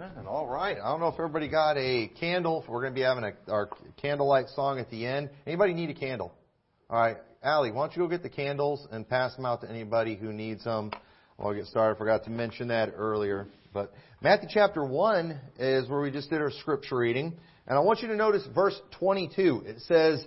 Amen. All right. I don't know if everybody got a candle. We're going to be having a, our candlelight song at the end. Anybody need a candle? All right. Allie, why don't you go get the candles and pass them out to anybody who needs them? I'll get started. I forgot to mention that earlier. But Matthew chapter 1 is where we just did our scripture reading. And I want you to notice verse 22. It says,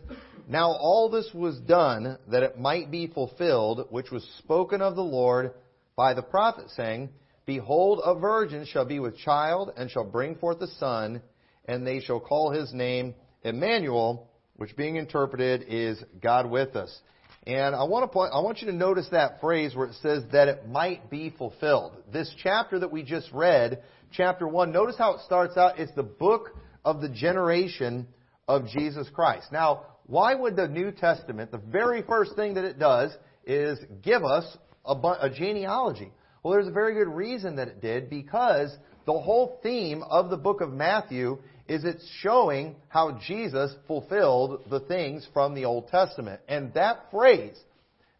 Now all this was done that it might be fulfilled, which was spoken of the Lord by the prophet, saying, Behold, a virgin shall be with child, and shall bring forth a son, and they shall call his name Emmanuel, which being interpreted is God with us. And I want to point, I want you to notice that phrase where it says that it might be fulfilled. This chapter that we just read, chapter 1, notice how it starts out. It's the book of the generation of Jesus Christ. Now, why would the New Testament, the very first thing that it does is give us a, a genealogy? Well, there's a very good reason that it did because the whole theme of the book of Matthew is it's showing how Jesus fulfilled the things from the Old Testament. And that phrase,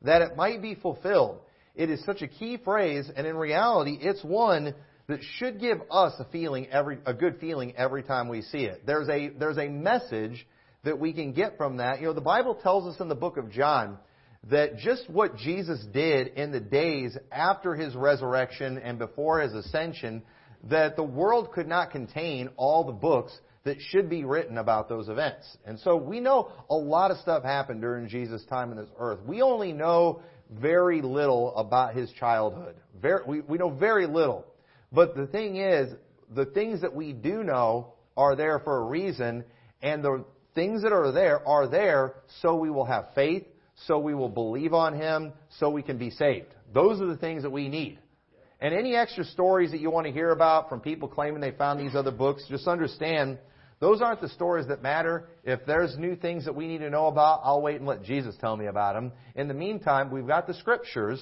that it might be fulfilled, it is such a key phrase, and in reality, it's one that should give us a feeling every, a good feeling every time we see it. There's a, there's a message that we can get from that. You know, the Bible tells us in the book of John that just what Jesus did in the days after his resurrection and before his ascension, that the world could not contain all the books that should be written about those events. And so we know a lot of stuff happened during Jesus' time on this earth. We only know very little about his childhood. Very, we, we know very little. But the thing is, the things that we do know are there for a reason, and the things that are there are there so we will have faith so we will believe on Him, so we can be saved. Those are the things that we need. And any extra stories that you want to hear about from people claiming they found these other books, just understand those aren't the stories that matter. If there's new things that we need to know about, I'll wait and let Jesus tell me about them. In the meantime, we've got the scriptures.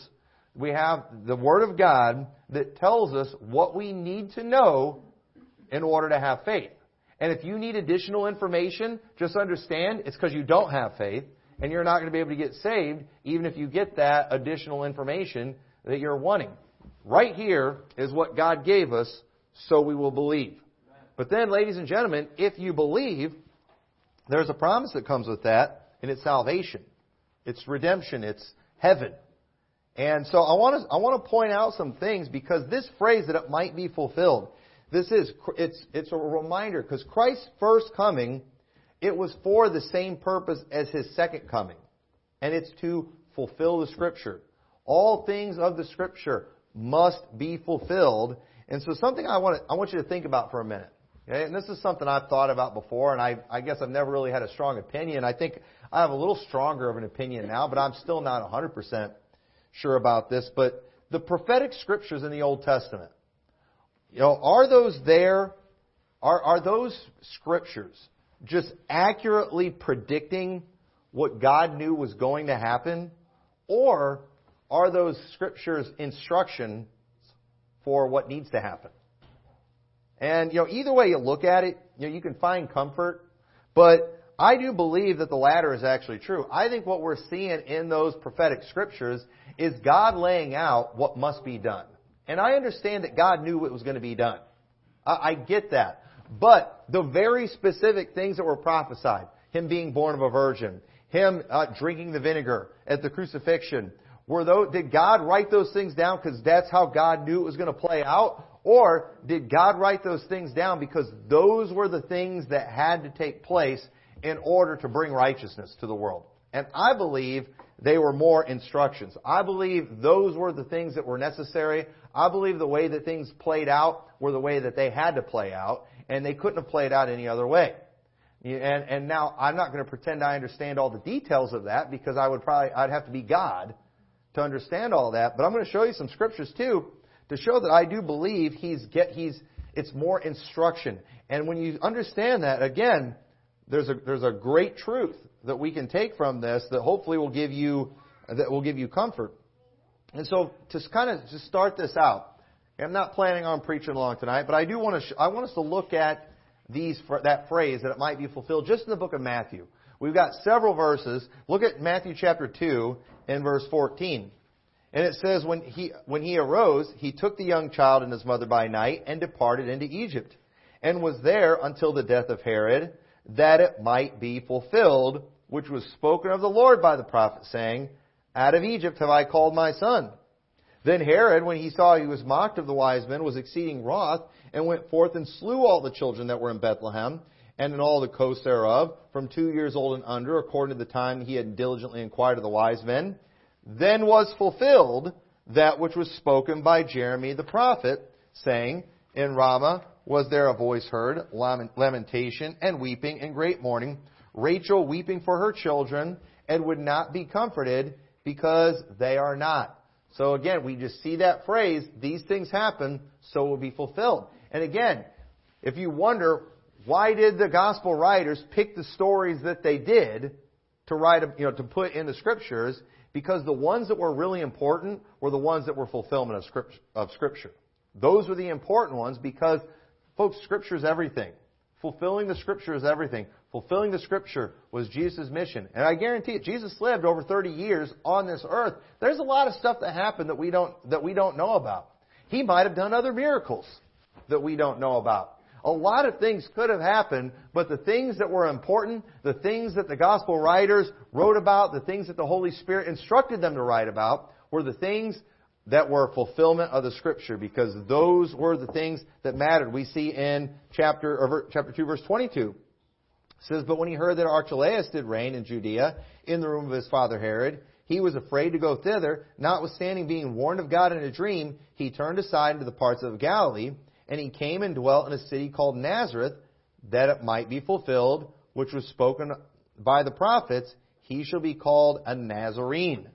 We have the Word of God that tells us what we need to know in order to have faith. And if you need additional information, just understand it's because you don't have faith and you're not going to be able to get saved even if you get that additional information that you're wanting. Right here is what God gave us so we will believe. But then, ladies and gentlemen, if you believe, there's a promise that comes with that, and it's salvation. It's redemption. It's heaven. And so I want to, I want to point out some things because this phrase that it might be fulfilled, this is, it's, it's a reminder because Christ's first coming it was for the same purpose as his second coming, and it's to fulfill the Scripture. All things of the Scripture must be fulfilled. And so something I want, to, I want you to think about for a minute. Okay? And this is something I've thought about before, and I, I guess I've never really had a strong opinion. I think I have a little stronger of an opinion now, but I'm still not 100% sure about this. But the prophetic scriptures in the Old Testament, you know, are those there? Are, are those scriptures just accurately predicting what God knew was going to happen? Or are those scriptures instructions for what needs to happen? And, you know, either way you look at it, you know, you can find comfort, but I do believe that the latter is actually true. I think what we're seeing in those prophetic scriptures is God laying out what must be done. And I understand that God knew what was going to be done. I, I get that. But the very specific things that were prophesied, him being born of a virgin, him uh, drinking the vinegar at the crucifixion, were those, did God write those things down because that's how God knew it was going to play out? Or did God write those things down because those were the things that had to take place in order to bring righteousness to the world? And I believe they were more instructions. I believe those were the things that were necessary. I believe the way that things played out were the way that they had to play out and they couldn't have played out any other way. And, and now I'm not going to pretend I understand all the details of that because I would probably, I'd have to be God to understand all that. But I'm going to show you some scriptures too to show that I do believe he's get, he's, it's more instruction. And when you understand that, again, there's a, there's a great truth that we can take from this that hopefully will give you, that will give you comfort. And so to kind of just start this out, I'm not planning on preaching long tonight, but I do want to. Sh- I want us to look at these that phrase that it might be fulfilled just in the book of Matthew. We've got several verses. Look at Matthew chapter two and verse 14. And it says, when he, when he arose, he took the young child and his mother by night and departed into Egypt, and was there until the death of Herod, that it might be fulfilled, which was spoken of the Lord by the prophet, saying, Out of Egypt have I called my son. Then Herod, when he saw he was mocked of the wise men, was exceeding wroth, and went forth and slew all the children that were in Bethlehem, and in all the coasts thereof, from two years old and under, according to the time he had diligently inquired of the wise men. Then was fulfilled that which was spoken by Jeremy the prophet, saying, In Ramah was there a voice heard, lamentation and weeping and great mourning, Rachel weeping for her children, and would not be comforted because they are not. So again, we just see that phrase, these things happen, so will be fulfilled. And again, if you wonder, why did the gospel writers pick the stories that they did to write, you know, to put in the scriptures? Because the ones that were really important were the ones that were fulfillment of scripture. Those were the important ones because, folks, scripture is everything. Fulfilling the scripture is everything. Fulfilling the scripture was Jesus' mission. And I guarantee it, Jesus lived over 30 years on this earth. There's a lot of stuff that happened that we don't, that we don't know about. He might have done other miracles that we don't know about. A lot of things could have happened, but the things that were important, the things that the gospel writers wrote about, the things that the Holy Spirit instructed them to write about, were the things that were fulfillment of the scripture because those were the things that mattered. We see in chapter, chapter 2 verse 22. Says, But when he heard that Archelaus did reign in Judea in the room of his father Herod, he was afraid to go thither, notwithstanding being warned of God in a dream, he turned aside into the parts of Galilee, and he came and dwelt in a city called Nazareth, that it might be fulfilled, which was spoken by the prophets, he shall be called a Nazarene.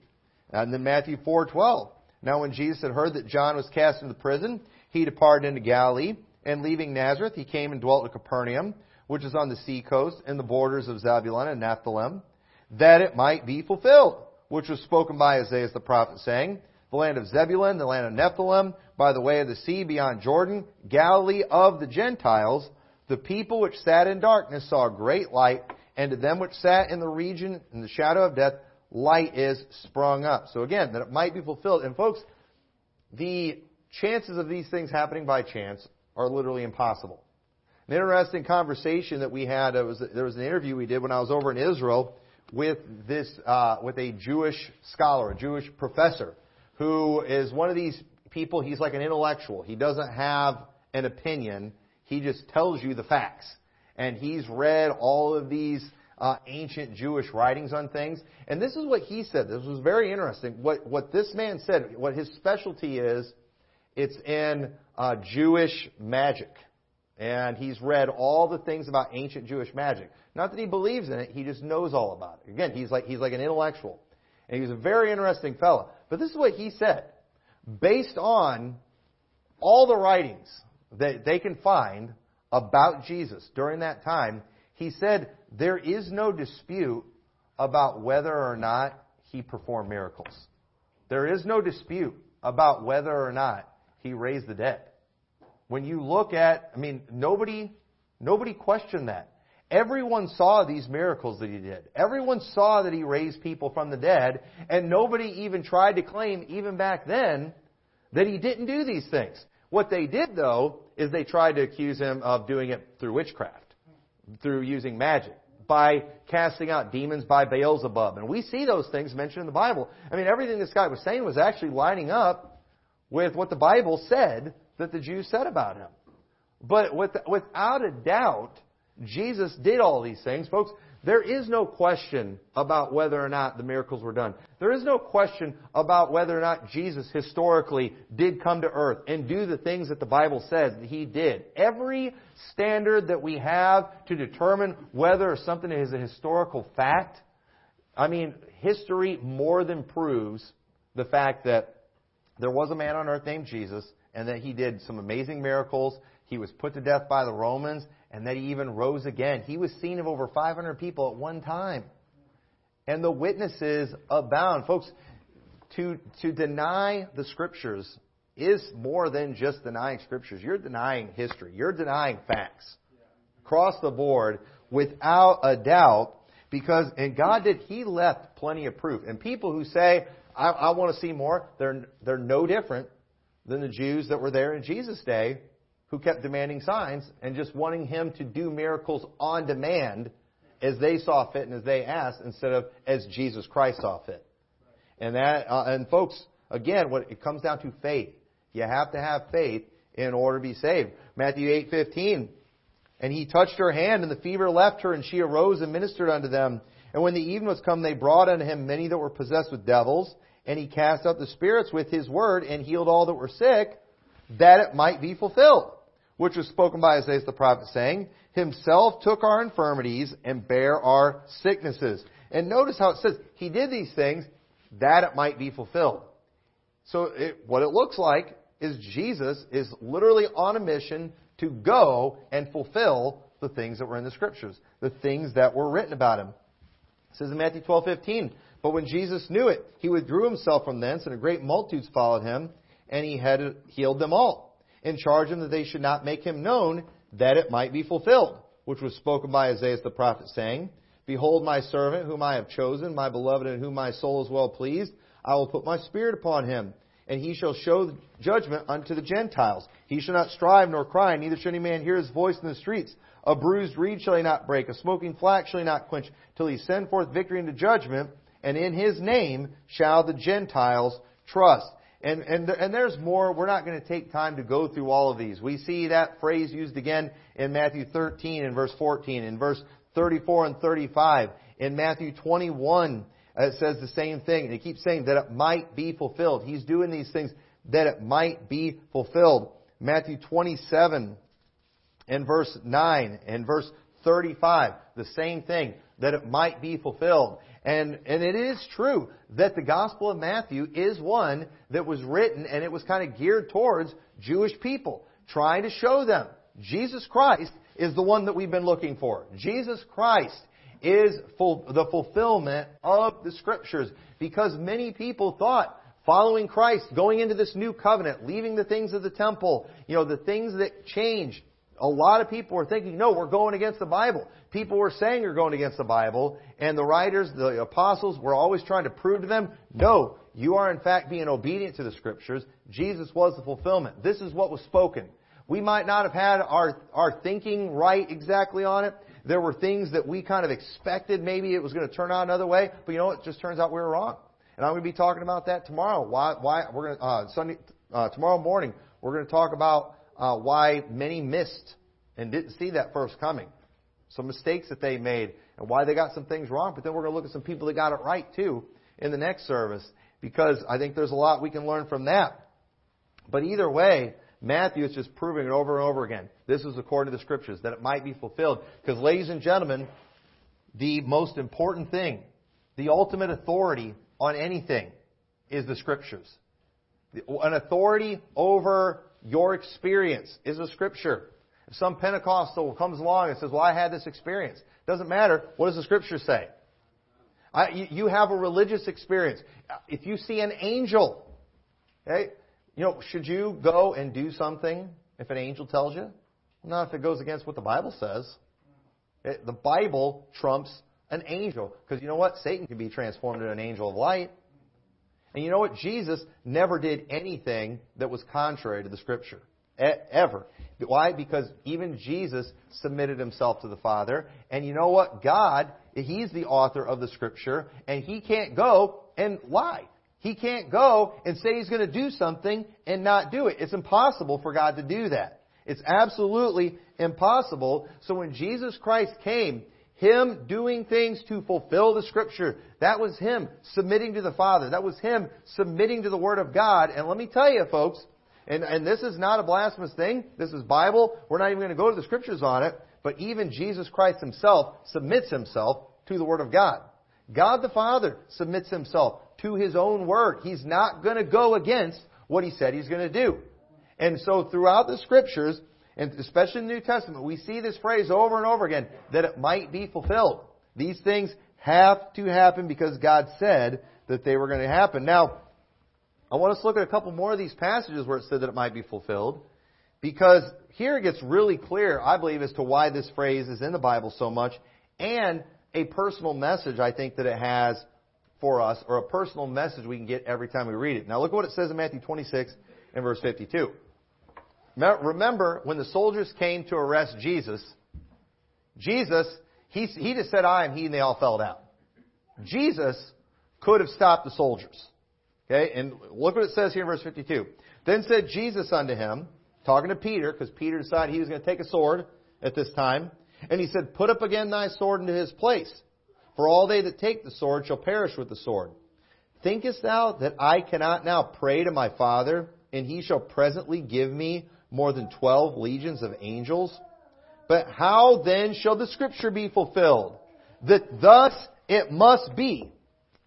And then Matthew 4:12. Now when Jesus had heard that John was cast into prison, he departed into Galilee, and leaving Nazareth, he came and dwelt in Capernaum, which is on the sea coast in the borders of Zabulon and Naphtali, that it might be fulfilled, which was spoken by Isaiah the prophet, saying, The land of Zebulun, the land of Nephthalim, by the way of the sea beyond Jordan, Galilee of the Gentiles, the people which sat in darkness saw great light, and to them which sat in the region in the shadow of death, light is sprung up. So again, that it might be fulfilled. And folks, the chances of these things happening by chance are literally impossible. An interesting conversation that we had, was, there was an interview we did when I was over in Israel with this, uh, with a Jewish scholar, a Jewish professor, who is one of these people, he's like an intellectual. He doesn't have an opinion. He just tells you the facts. And he's read all of these uh, ancient Jewish writings on things. And this is what he said. This was very interesting. What, what this man said, what his specialty is, it's in uh, Jewish magic. And he's read all the things about ancient Jewish magic. Not that he believes in it, he just knows all about it. Again, he's like, he's like an intellectual. And he's a very interesting fellow. But this is what he said. Based on all the writings that they can find about Jesus during that time, he said there is no dispute about whether or not he performed miracles. There is no dispute about whether or not he raised the dead. When you look at, I mean, nobody, nobody questioned that. Everyone saw these miracles that he did. Everyone saw that he raised people from the dead, and nobody even tried to claim, even back then, that he didn't do these things. What they did, though, is they tried to accuse him of doing it through witchcraft, through using magic, by casting out demons by Beelzebub. And we see those things mentioned in the Bible. I mean, everything this guy was saying was actually lining up with what the Bible said that the Jews said about him. But without a doubt, Jesus did all these things. Folks, there is no question about whether or not the miracles were done. There is no question about whether or not Jesus historically did come to earth and do the things that the Bible says that he did. Every standard that we have to determine whether something is a historical fact, I mean, history more than proves the fact that there was a man on earth named Jesus and that he did some amazing miracles. He was put to death by the Romans, and that he even rose again. He was seen of over 500 people at one time. And the witnesses abound. Folks, to, to deny the scriptures is more than just denying scriptures. You're denying history. You're denying facts. Across the board, without a doubt, because, and God did, He left plenty of proof. And people who say, I, I want to see more. They're, they're no different than the Jews that were there in Jesus' day who kept demanding signs and just wanting him to do miracles on demand as they saw fit and as they asked instead of as Jesus Christ saw fit. And that, uh, and folks, again, what it comes down to faith. You have to have faith in order to be saved. Matthew 8:15. And he touched her hand, and the fever left her, and she arose and ministered unto them. And when the evening was come, they brought unto him many that were possessed with devils, and he cast out the spirits with his word, and healed all that were sick, that it might be fulfilled, which was spoken by Isaiah the prophet, saying, Himself took our infirmities and bare our sicknesses. And notice how it says, He did these things that it might be fulfilled. So it, what it looks like is Jesus is literally on a mission to go and fulfill the things that were in the scriptures, the things that were written about him. It says in Matthew 12:15, but when Jesus knew it, he withdrew himself from thence, and a great multitude followed him, and he had healed them all, and charged them that they should not make him known, that it might be fulfilled, which was spoken by Isaiah the prophet, saying, Behold my servant, whom I have chosen, my beloved, in whom my soul is well pleased. I will put my spirit upon him and he shall show judgment unto the Gentiles. He shall not strive nor cry, neither shall any man hear his voice in the streets. A bruised reed shall he not break, a smoking flax shall he not quench, till he send forth victory into judgment, and in his name shall the Gentiles trust. And, and, and there's more. We're not going to take time to go through all of these. We see that phrase used again in Matthew 13 and verse 14, in verse 34 and 35, in Matthew 21 uh, it says the same thing. And he keeps saying that it might be fulfilled. He's doing these things that it might be fulfilled. Matthew 27 and verse 9 and verse 35, the same thing, that it might be fulfilled. And, and it is true that the Gospel of Matthew is one that was written and it was kind of geared towards Jewish people, trying to show them Jesus Christ is the one that we've been looking for. Jesus Christ is full, the fulfillment of the Scriptures. Because many people thought following Christ, going into this new covenant, leaving the things of the temple, you know, the things that change. A lot of people were thinking, no, we're going against the Bible. People were saying you're going against the Bible, and the writers, the apostles, were always trying to prove to them, no, you are in fact being obedient to the Scriptures. Jesus was the fulfillment. This is what was spoken. We might not have had our, our thinking right exactly on it, there were things that we kind of expected maybe it was going to turn out another way, but you know it just turns out we were wrong. And I'm going to be talking about that tomorrow. Why? Why we're going to uh, Sunday uh, tomorrow morning? We're going to talk about uh, why many missed and didn't see that first coming. Some mistakes that they made and why they got some things wrong. But then we're going to look at some people that got it right too in the next service because I think there's a lot we can learn from that. But either way, Matthew is just proving it over and over again. This is according to the scriptures, that it might be fulfilled. Because, ladies and gentlemen, the most important thing, the ultimate authority on anything is the scriptures. An authority over your experience is a scripture. If some Pentecostal comes along and says, Well, I had this experience, doesn't matter. What does the scripture say? I, you, have a religious experience. If you see an angel, okay, you know, should you go and do something if an angel tells you? Not if it goes against what the Bible says. It, the Bible trumps an angel. Because you know what? Satan can be transformed into an angel of light. And you know what? Jesus never did anything that was contrary to the Scripture. ever. Why? Because even Jesus submitted himself to the Father. And you know what? God, He's the author of the Scripture, and He can't go and lie. He can't go and say he's going to do something and not do it. It's impossible for God to do that. It's absolutely impossible. So when Jesus Christ came, Him doing things to fulfill the Scripture, that was Him submitting to the Father. That was Him submitting to the Word of God. And let me tell you, folks, and, and this is not a blasphemous thing. This is Bible. We're not even going to go to the Scriptures on it. But even Jesus Christ Himself submits Himself to the Word of God. God the Father submits Himself to his own word. He's not going to go against what he said he's going to do. And so throughout the scriptures, and especially in the New Testament, we see this phrase over and over again, that it might be fulfilled. These things have to happen because God said that they were going to happen. Now, I want us to look at a couple more of these passages where it said that it might be fulfilled, because here it gets really clear, I believe, as to why this phrase is in the Bible so much, and a personal message I think that it has for us or a personal message we can get every time we read it. Now look at what it says in Matthew 26 and verse 52. Remember when the soldiers came to arrest Jesus, Jesus, he, he just said, I am he, and they all fell down. Jesus could have stopped the soldiers. Okay, and look what it says here in verse 52. Then said Jesus unto him, talking to Peter, because Peter decided he was going to take a sword at this time, and he said, Put up again thy sword into his place, for all they that take the sword shall perish with the sword. Thinkest thou that I cannot now pray to my Father, and he shall presently give me more than twelve legions of angels? But how then shall the scripture be fulfilled? That thus it must be.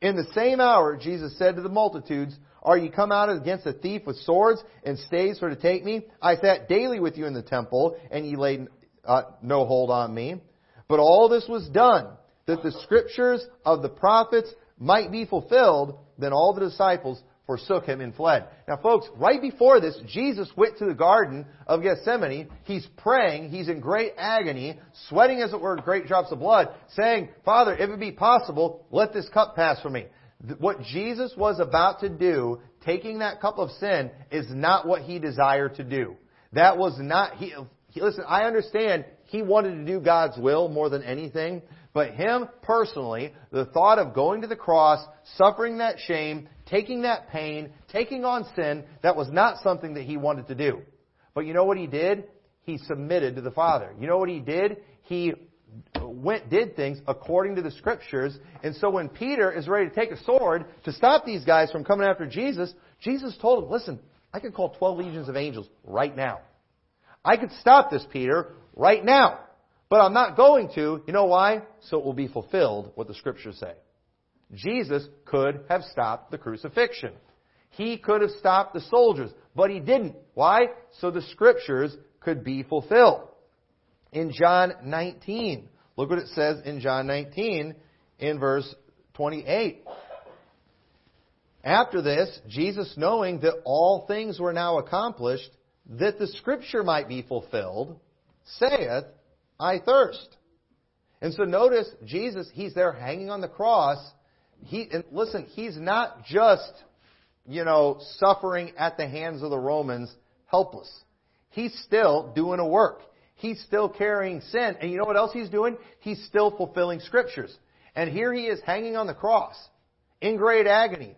In the same hour, Jesus said to the multitudes, Are ye come out against a thief with swords and staves for to take me? I sat daily with you in the temple, and ye laid uh, no hold on me. But all this was done, that the scriptures of the prophets might be fulfilled. Then all the disciples forsook him and fled. Now folks, right before this, Jesus went to the Garden of Gethsemane. He's praying. He's in great agony, sweating as it were great drops of blood, saying, Father, if it be possible, let this cup pass from me. What Jesus was about to do, taking that cup of sin, is not what he desired to do. That was not, he, listen, I understand he wanted to do God's will more than anything, but him personally, the thought of going to the cross, suffering that shame, taking that pain, taking on sin, that was not something that he wanted to do. But you know what he did? He submitted to the Father. You know what he did? He went, did things according to the scriptures. And so when Peter is ready to take a sword to stop these guys from coming after Jesus, Jesus told him, listen, I could call 12 legions of angels right now. I could stop this, Peter, right now. But I'm not going to. You know why? So it will be fulfilled what the scriptures say. Jesus could have stopped the crucifixion. He could have stopped the soldiers, but he didn't. Why? So the scriptures could be fulfilled. In John 19, look what it says in John 19 in verse 28. After this, Jesus, knowing that all things were now accomplished, that the scripture might be fulfilled, saith, I thirst. And so notice, Jesus, he's there hanging on the cross, he, and listen, he's not just, you know, suffering at the hands of the Romans helpless. He's still doing a work. He's still carrying sin. And you know what else he's doing? He's still fulfilling scriptures. And here he is hanging on the cross in great agony.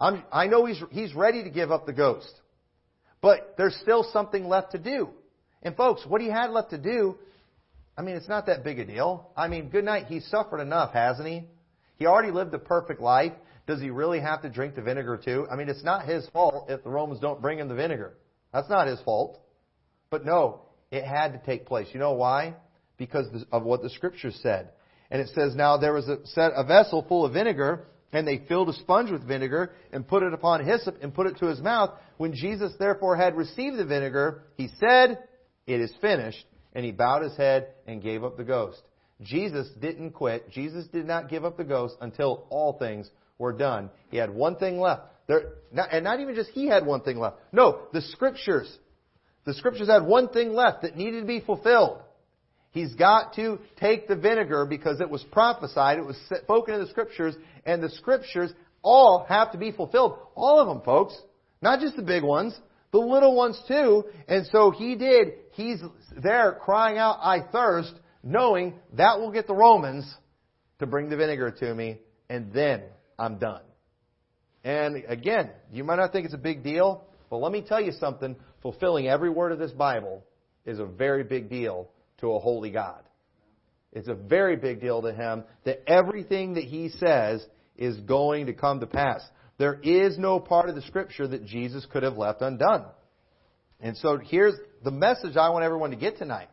I'm, i know he's, he's ready to give up the ghost. But there's still something left to do. And folks, what he had left to do, I mean, it's not that big a deal. I mean, good night. He's suffered enough, hasn't he? He already lived a perfect life. Does he really have to drink the vinegar too? I mean, it's not his fault if the Romans don't bring him the vinegar. That's not his fault. But no, it had to take place. You know why? Because of what the scripture said. And it says, now there was a, set, a vessel full of vinegar, and they filled a sponge with vinegar, and put it upon hyssop, and put it to his mouth. When Jesus therefore had received the vinegar, he said, It is finished. And he bowed his head and gave up the ghost. Jesus didn't quit. Jesus did not give up the ghost until all things were done. He had one thing left. There, not, and not even just he had one thing left. No, the scriptures. The scriptures had one thing left that needed to be fulfilled. He's got to take the vinegar because it was prophesied, it was spoken in the scriptures, and the scriptures all have to be fulfilled. All of them, folks. Not just the big ones, the little ones too. And so he did. He's there crying out, I thirst knowing that will get the Romans to bring the vinegar to me, and then I'm done. And again, you might not think it's a big deal, but let me tell you something. Fulfilling every word of this Bible is a very big deal to a holy God. It's a very big deal to him that everything that he says is going to come to pass. There is no part of the scripture that Jesus could have left undone. And so here's the message I want everyone to get tonight.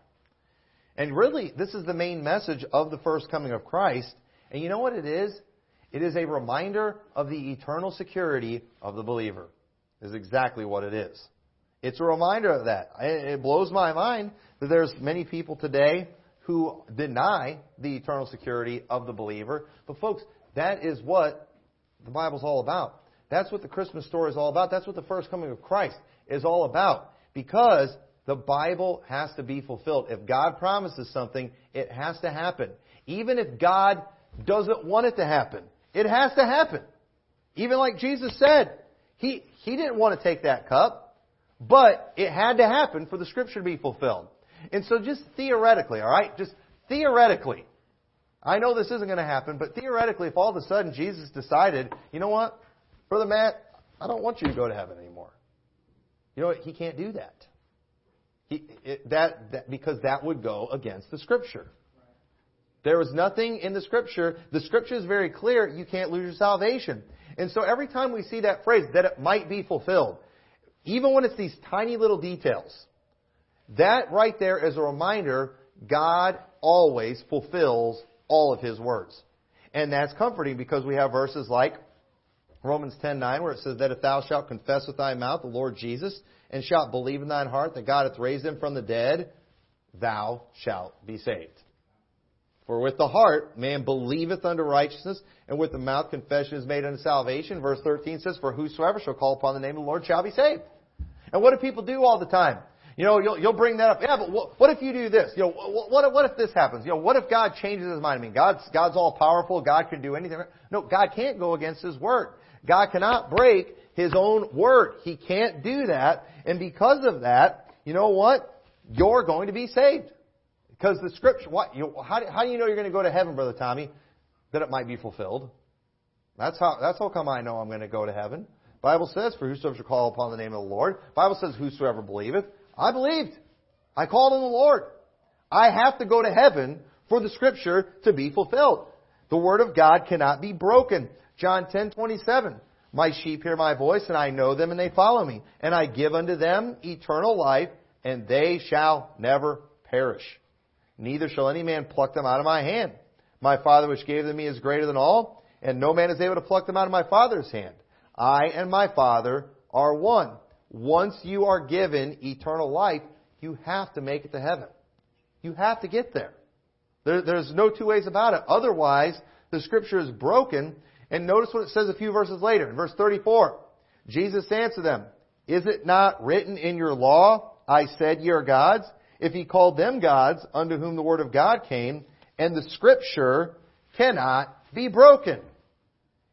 And really, this is the main message of the first coming of Christ. And you know what it is? It is a reminder of the eternal security of the believer. Is exactly what it is. It's a reminder of that. It blows my mind that there's many people today who deny the eternal security of the believer. But folks, that is what the Bible's all about. That's what the Christmas story is all about. That's what the first coming of Christ is all about. Because the Bible has to be fulfilled. If God promises something, it has to happen. Even if God doesn't want it to happen. It has to happen. Even like Jesus said, he, he didn't want to take that cup, but it had to happen for the scripture to be fulfilled. And so just theoretically, alright, just theoretically, I know this isn't going to happen, but theoretically, if all of a sudden Jesus decided, you know what, Brother Matt, I don't want you to go to heaven anymore. You know what? He can't do that. He, it, that, that because that would go against the Scripture. There was nothing in the Scripture. The Scripture is very clear. You can't lose your salvation. And so every time we see that phrase, that it might be fulfilled, even when it's these tiny little details, that right there is a reminder God always fulfills all of His words. And that's comforting because we have verses like Romans 10:9 where it says that if thou shalt confess with thy mouth the Lord Jesus and shalt believe in thine heart that God hath raised him from the dead, thou shalt be saved. For with the heart man believeth unto righteousness, and with the mouth confession is made unto salvation. Verse 13 says, For whosoever shall call upon the name of the Lord shall be saved. And what do people do all the time? You know, you'll, you'll bring that up. Yeah, but what, what if you do this? You know, what, what, what if this happens? You know, what if God changes His mind? I mean, God's, God's all powerful. God can do anything. No, God can't go against His word. God cannot break His own word. He can't do that. And because of that, you know what? You're going to be saved. Because the scripture, what, you, how, do, how do you know you're going to go to heaven, Brother Tommy? That it might be fulfilled. That's how, that's how come I know I'm going to go to heaven. Bible says, for whosoever shall call upon the name of the Lord. Bible says, whosoever believeth. I believed. I called on the Lord. I have to go to heaven for the scripture to be fulfilled. The word of God cannot be broken. John 10:27. My sheep hear my voice and I know them and they follow me, and I give unto them eternal life and they shall never perish neither shall any man pluck them out of my hand. My Father which gave them me is greater than all, and no man is able to pluck them out of my Father's hand. I and my Father are one. Once you are given eternal life, you have to make it to heaven. You have to get there. there there's no two ways about it. Otherwise, the scripture is broken. And notice what it says a few verses later. In verse 34, Jesus answered them, Is it not written in your law, I said ye are gods? if he called them gods unto whom the word of God came, and the scripture cannot be broken.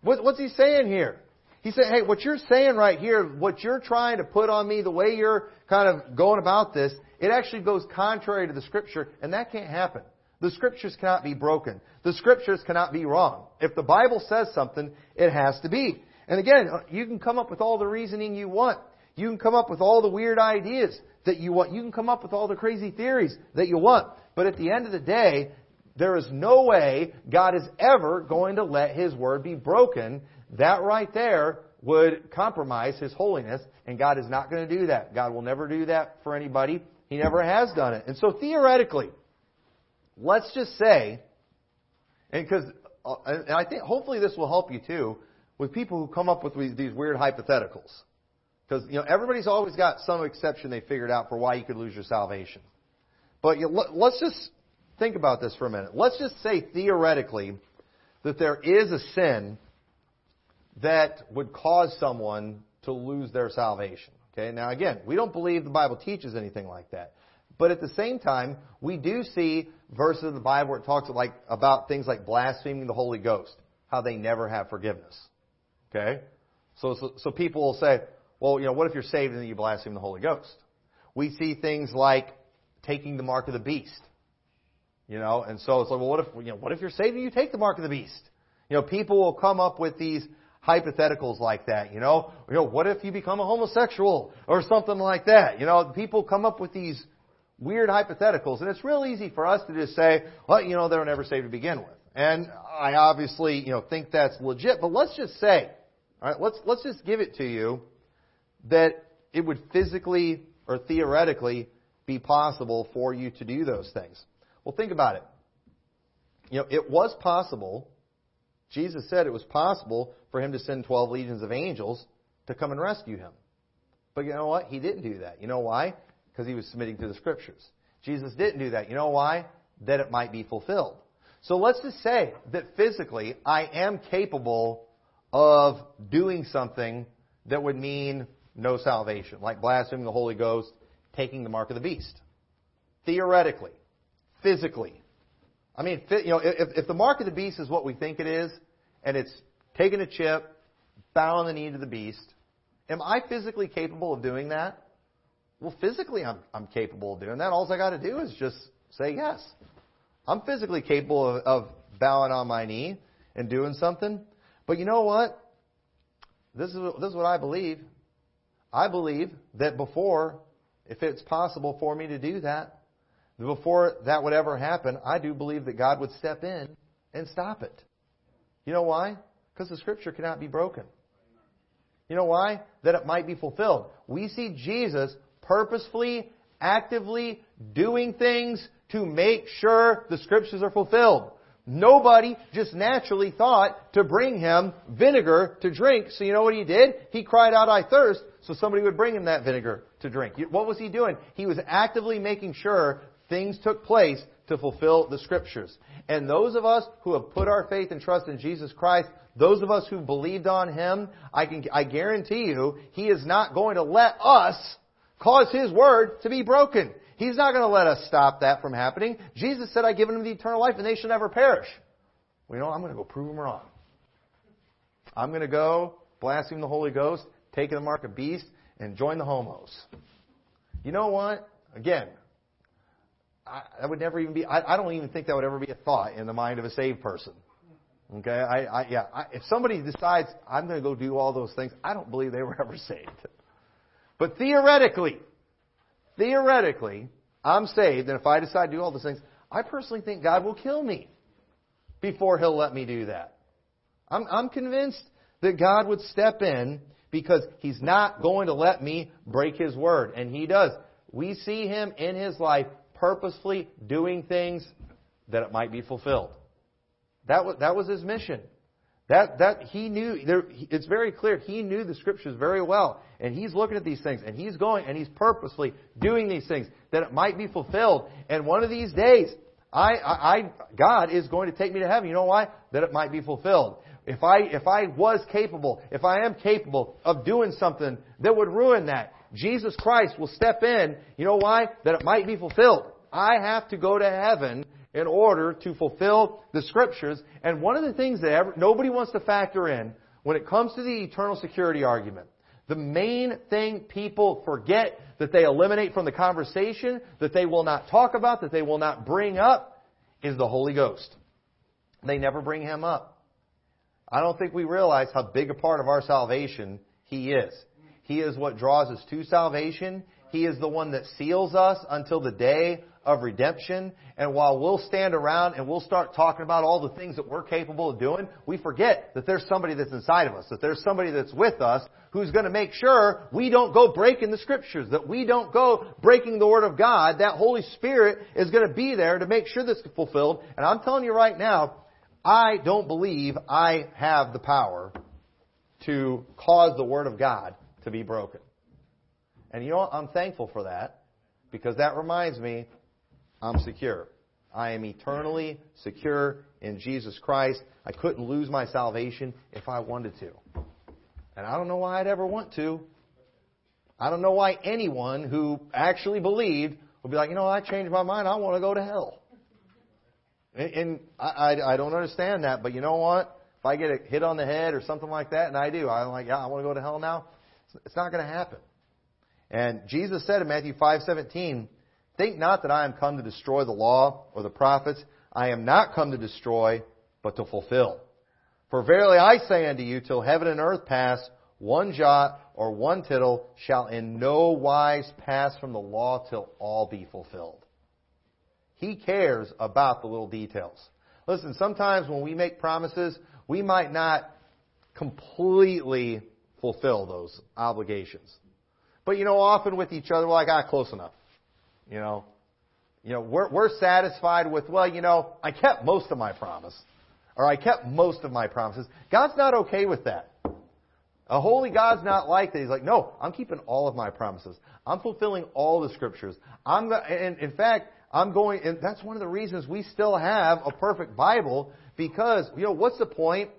what's he saying here? He said, hey, what you're saying right here, what you're trying to put on me, the way you're kind of going about this, it actually goes contrary to the scripture, and that can't happen. The scriptures cannot be broken. The scriptures cannot be wrong. If the Bible says something, it has to be. And again, uh, you can come up with all the reasoning you want. You can come up with all the weird ideas that you want. You can come up with all the crazy theories that you want. But at the end of the day, there is no way God is ever going to let His word be broken. That right there would compromise His holiness, and God is not going to do that. God will never do that for anybody. He never has done it. And so theoretically, let's just say, and because, uh, and I think hopefully this will help you too, with people who come up with these weird hypotheticals. Because you know everybody's always got some exception they figured out for why you could lose your salvation. But you, let's just think about this for a minute. Let's just say theoretically that there is a sin that would cause someone to lose their salvation. Okay, now again, we don't believe the Bible teaches anything like that. But at the same time, we do see verses in the Bible where it talks like about things like blaspheming the Holy Ghost, how they never have forgiveness. Okay? So, so, so people will say, well, you know, what if you're saved and then you blaspheme the Holy Ghost? We see things like taking the mark of the beast. You know, and so it's like, well, what if, you know, what if you're saved and you take the mark of the beast? You know, people will come up with these hypotheticals like that. You know, you know, what if you become a homosexual or something like that? You know, people come up with these weird hypotheticals, and it's real easy for us to just say, well, you know, they were never saved to begin with. And I obviously, you know, think that's legit, but let's just say, all right, let's let's just give it to you that it would physically or theoretically be possible for you to do those things. Well, think about it. You know, it was possible, Jesus said it was possible for him to send 12 legions of angels to come and rescue him. But you know what? He didn't do that. You know why? Because he was submitting to the scriptures. Jesus didn't do that. You know why? That it might be fulfilled. So let's just say that physically I am capable of doing something that would mean no salvation, like blaspheming the Holy Ghost, taking the mark of the beast. Theoretically, physically. I mean, you know, if, if the mark of the beast is what we think it is, and it's taking a chip, bowing the knee to the beast. Am I physically capable of doing that? Well, physically, I'm, I'm capable of doing that. All I got to do is just say yes. I'm physically capable of, of bowing on my knee and doing something. But you know what? This is, this is what I believe. I believe that before, if it's possible for me to do that, before that would ever happen, I do believe that God would step in and stop it. You know why? Because the scripture cannot be broken. You know why? That it might be fulfilled. We see Jesus purposefully, actively doing things to make sure the scriptures are fulfilled. Nobody just naturally thought to bring him vinegar to drink. So you know what he did? He cried out, I thirst, so somebody would bring him that vinegar to drink. What was he doing? He was actively making sure things took place to fulfill the scriptures. And those of us who have put our faith and trust in Jesus Christ, those of us who believed on Him, I can, I guarantee you, He is not going to let us cause His word to be broken. He's not going to let us stop that from happening. Jesus said, I've given them the eternal life and they shall never perish. Well, you know, I'm going to go prove them wrong. I'm going to go blaspheme the Holy Ghost, taking the mark of beast, and join the homos. You know what? Again, I, that would never even be, I, I don't even think that would ever be a thought in the mind of a saved person. Okay, I, I yeah, I, if somebody decides I'm going to go do all those things, I don't believe they were ever saved. But theoretically, theoretically, I'm saved, and if I decide to do all those things, I personally think God will kill me before He'll let me do that. I'm, I'm convinced that God would step in because He's not going to let me break His word, and He does. We see Him in His life purposefully doing things that it might be fulfilled. That was, that was his mission. That, that he knew, there, it's very clear, he knew the scriptures very well. And he's looking at these things, and he's going, and he's purposely doing these things, that it might be fulfilled. And one of these days, I, I, God is going to take me to heaven. You know why? That it might be fulfilled. If I, if I was capable, if I am capable of doing something that would ruin that, Jesus Christ will step in. You know why? That it might be fulfilled. I have to go to heaven in order to fulfill the scriptures. And one of the things that ever, nobody wants to factor in when it comes to the eternal security argument, the main thing people forget that they eliminate from the conversation, that they will not talk about, that they will not bring up, is the Holy Ghost. They never bring Him up. I don't think we realize how big a part of our salvation He is. He is what draws us to salvation. He is the one that seals us until the day of redemption. And while we'll stand around and we'll start talking about all the things that we're capable of doing, we forget that there's somebody that's inside of us, that there's somebody that's with us who's going to make sure we don't go breaking the scriptures, that we don't go breaking the word of God. That Holy Spirit is going to be there to make sure this is fulfilled. And I'm telling you right now, I don't believe I have the power to cause the word of God to be broken. And you know what? I'm thankful for that because that reminds me I'm secure. I am eternally secure in Jesus Christ. I couldn't lose my salvation if I wanted to. And I don't know why I'd ever want to. I don't know why anyone who actually believed would be like, you know, I changed my mind. I want to go to hell. And, I, I, I don't understand that. But you know what? If I get a hit on the head or something like that, and I do, I'm like, yeah, I want to go to hell now. It's not going to happen. And Jesus said in Matthew 5:17, Think not that I am come to destroy the law or the prophets. I am not come to destroy, but to fulfill. For verily I say unto you, till heaven and earth pass, one jot or one tittle shall in no wise pass from the law till all be fulfilled. He cares about the little details. Listen, sometimes when we make promises, we might not completely fulfill those obligations. But you know, often with each other, we're like, ah, close enough. You know, you know, we're, we're satisfied with, well, you know, I kept most of my promise. Or I kept most of my promises. God's not okay with that. A holy God's not like that. He's like, no, I'm keeping all of my promises. I'm fulfilling all the scriptures. I'm, the, and in fact, I'm going, and that's one of the reasons we still have a perfect Bible because, you know, what's the point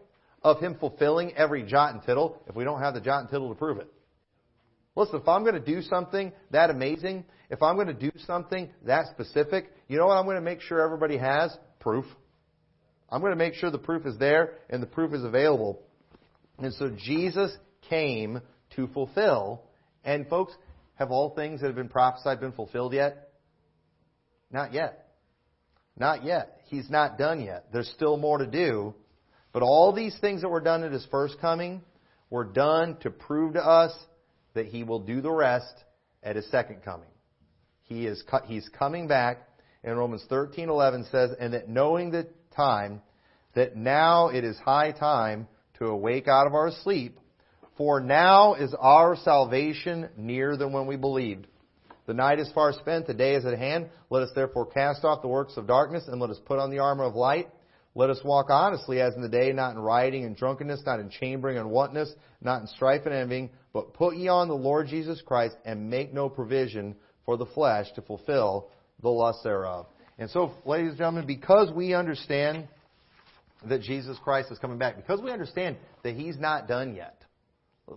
of Him fulfilling every jot and tittle if we don't have the jot and tittle to prove it? Listen, if I'm going to do something that amazing, if I'm going to do something that specific, you know what I'm going to make sure everybody has? Proof. I'm going to make sure the proof is there and the proof is available And so Jesus came to fulfill. And folks, have all things that have been prophesied been fulfilled yet? Not yet. Not yet. He's not done yet. There's still more to do. But all these things that were done at his first coming were done to prove to us that he will do the rest at his second coming. He is he's coming back. And Romans 13:11 says, "And that knowing the time, that now it is high time to awake out of our sleep, for now is our salvation nearer than when we believed." The night is far spent, the day is at hand. Let us therefore cast off the works of darkness and let us put on the armor of light. Let us walk honestly as in the day, not in rioting and drunkenness, not in chambering and wantonness, not in strife and envying, but put ye on the Lord Jesus Christ and make no provision for the flesh to fulfill the lust thereof. And so, ladies and gentlemen, because we understand that Jesus Christ is coming back, because we understand that He's not done yet,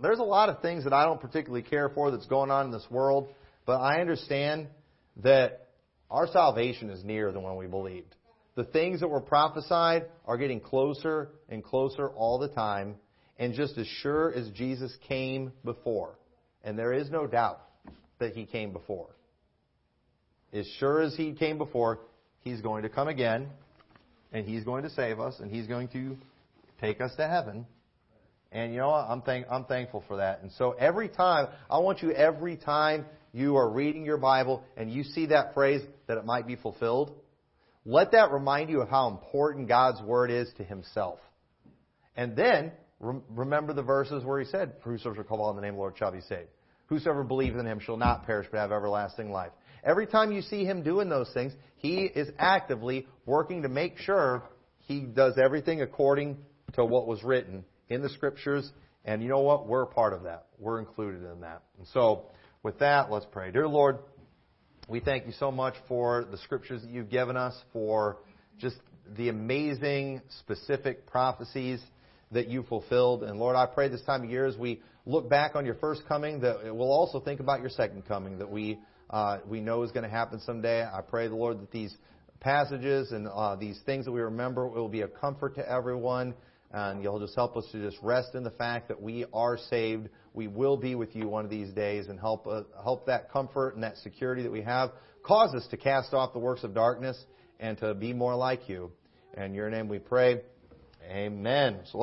there's a lot of things that I don't particularly care for that's going on in this world. But I understand that our salvation is nearer than when we believed. The things that were prophesied are getting closer and closer all the time, and just as sure as Jesus came before, and there is no doubt that he came before. As sure as he came before, he's going to come again, and he's going to save us, and he's going to take us to heaven. And you know what? I'm, thank, I'm thankful for that. And so every time, I want you every time you are reading your Bible and you see that phrase that it might be fulfilled, let that remind you of how important God's Word is to Himself. And then, remember the verses where He said, Whosoever shall call on the name of the Lord shall be saved. Whosoever believes in Him shall not perish but have everlasting life. Every time you see Him doing those things, He is actively working to make sure He does everything according to what was written in the Scriptures. And you know what? We're a part of that. We're included in that. And so, with that, let's pray. Dear Lord, we thank you so much for the scriptures that you've given us, for just the amazing, specific prophecies that you fulfilled. And Lord, I pray this time of year as we look back on your first coming, that we'll also think about your second coming, that we uh, we know is going to happen someday. I pray, the Lord, that these passages and uh, these things that we remember will be a comfort to everyone. And you'll just help us to just rest in the fact that we are saved. We will be with you one of these days and help, uh, help that comfort and that security that we have cause us to cast off the works of darkness and to be more like you. In your name we pray. Amen. So